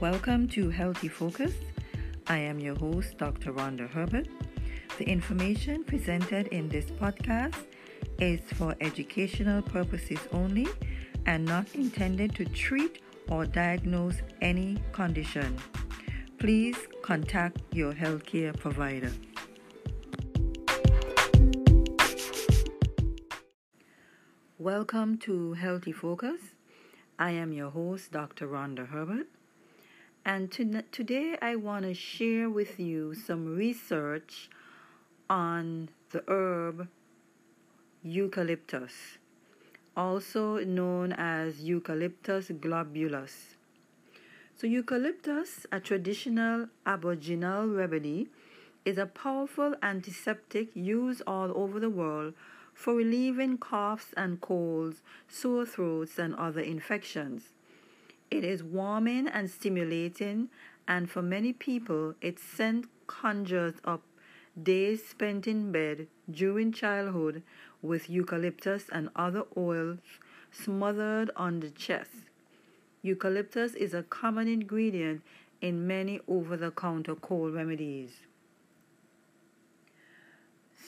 Welcome to Healthy Focus. I am your host, Dr. Rhonda Herbert. The information presented in this podcast is for educational purposes only and not intended to treat or diagnose any condition. Please contact your healthcare provider. Welcome to Healthy Focus. I am your host, Dr. Rhonda Herbert. And to, today I want to share with you some research on the herb eucalyptus, also known as Eucalyptus globulus. So, eucalyptus, a traditional Aboriginal remedy, is a powerful antiseptic used all over the world for relieving coughs and colds, sore throats, and other infections. It is warming and stimulating, and for many people, its scent conjures up days spent in bed during childhood with eucalyptus and other oils smothered on the chest. Eucalyptus is a common ingredient in many over the counter cold remedies.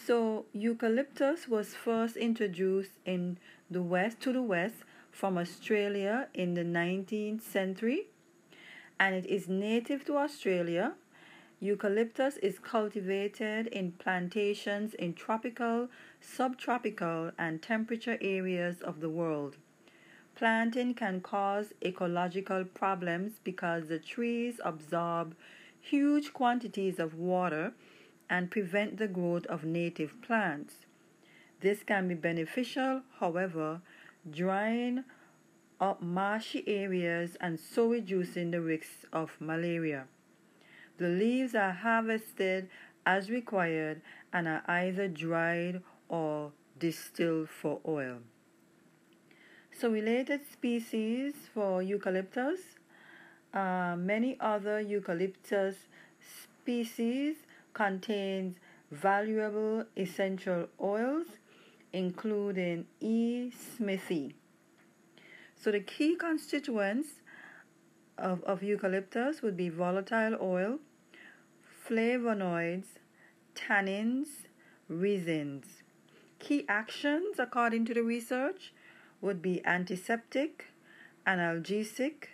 So eucalyptus was first introduced in the west to the west from Australia in the 19th century and it is native to Australia. Eucalyptus is cultivated in plantations in tropical, subtropical, and temperature areas of the world. Planting can cause ecological problems because the trees absorb huge quantities of water and prevent the growth of native plants. This can be beneficial, however, drying up marshy areas and so reducing the risks of malaria. The leaves are harvested as required and are either dried or distilled for oil. So, related species for eucalyptus, uh, many other eucalyptus species contains valuable essential oils, including E. smithii. So the key constituents of, of eucalyptus would be volatile oil, flavonoids, tannins, resins. Key actions, according to the research, would be antiseptic, analgesic,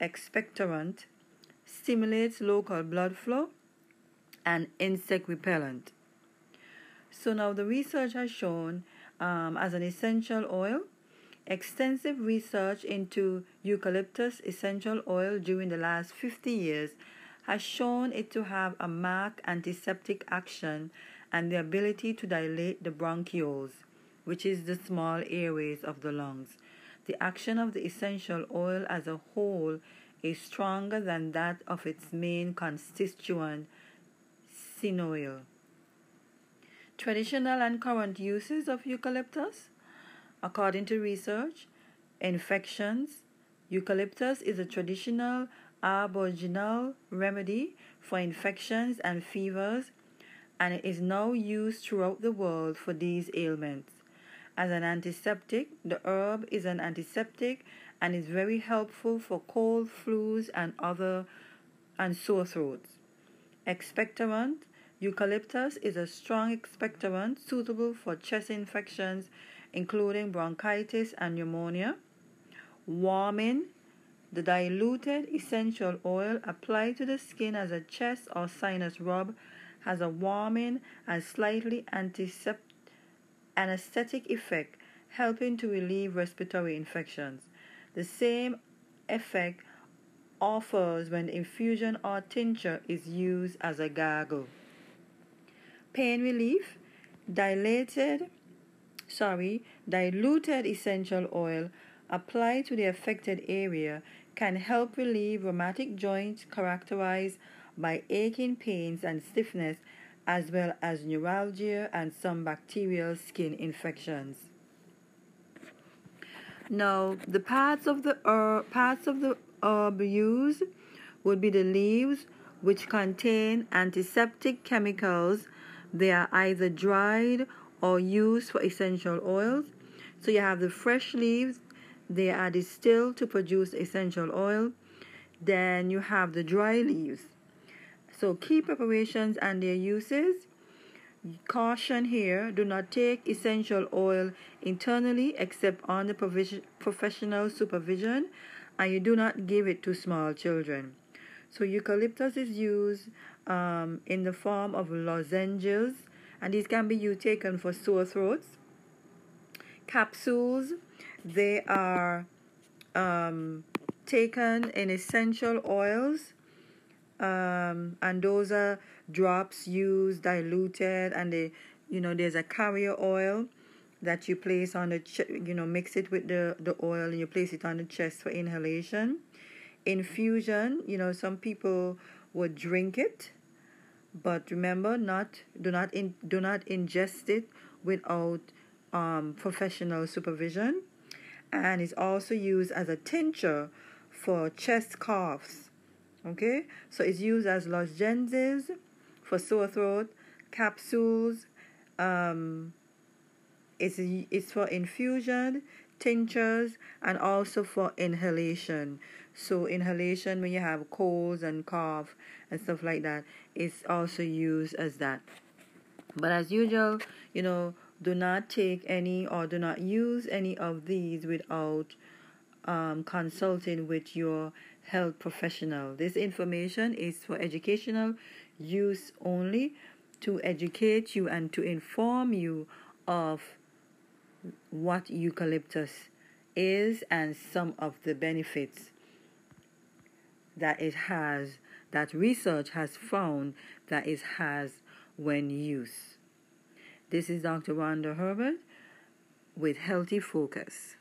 expectorant, stimulates local blood flow, and insect repellent. So now the research has shown um, as an essential oil, extensive research into eucalyptus essential oil during the last 50 years has shown it to have a marked antiseptic action and the ability to dilate the bronchioles, which is the small airways of the lungs. The action of the essential oil as a whole is stronger than that of its main constituent, oil. Traditional and current uses of eucalyptus. According to research, infections, eucalyptus is a traditional aboriginal remedy for infections and fevers and it is now used throughout the world for these ailments. As an antiseptic, the herb is an antiseptic and is very helpful for cold, flus, and other and sore throats. Expectorant Eucalyptus is a strong expectorant suitable for chest infections, including bronchitis and pneumonia. Warming the diluted essential oil applied to the skin as a chest or sinus rub has a warming and slightly anesthetic effect, helping to relieve respiratory infections. The same effect offers when infusion or tincture is used as a gargle pain relief, dilated, sorry, diluted essential oil applied to the affected area can help relieve rheumatic joints characterized by aching pains and stiffness as well as neuralgia and some bacterial skin infections. Now, the parts of the herb, parts of the herb used would be the leaves, which contain antiseptic chemicals they are either dried or used for essential oils. So you have the fresh leaves, they are distilled to produce essential oil. Then you have the dry leaves. So, key preparations and their uses. Caution here do not take essential oil internally except under professional supervision, and you do not give it to small children. So, eucalyptus is used um, in the form of lozenges, and these can be taken for sore throats. Capsules, they are um, taken in essential oils, um, and those are drops used diluted, and they, you know, there's a carrier oil that you place on the, you know, mix it with the the oil, and you place it on the chest for inhalation. Infusion, you know, some people would drink it but remember not do not in, do not ingest it without um, professional supervision. And it's also used as a tincture for chest coughs. Okay? So it's used as lozenges for sore throat capsules um, it's, it's for infusion tinctures and also for inhalation so inhalation when you have colds and cough and stuff like that is also used as that. But as usual, you know, do not take any or do not use any of these without um, consulting with your health professional. This information is for educational use only to educate you and to inform you of what eucalyptus is and some of the benefits that it has, that research has found that it has when used. This is Dr. Rhonda Herbert with Healthy Focus.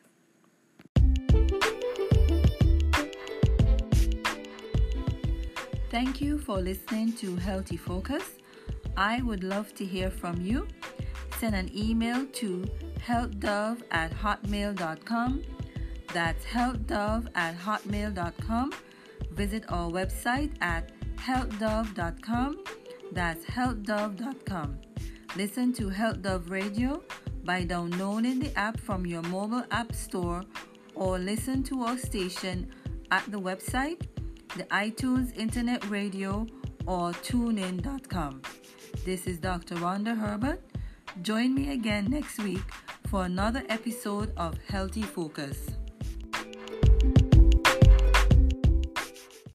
Thank you for listening to Healthy Focus. I would love to hear from you. Send an email to healthdove at hotmail.com. That's healthdove at hotmail.com visit our website at healthdove.com. That's healthdove.com. Listen to Health Dove Radio by downloading the app from your mobile app store or listen to our station at the website, the iTunes Internet Radio, or tunein.com. This is Dr. Rhonda Herbert. Join me again next week for another episode of Healthy Focus.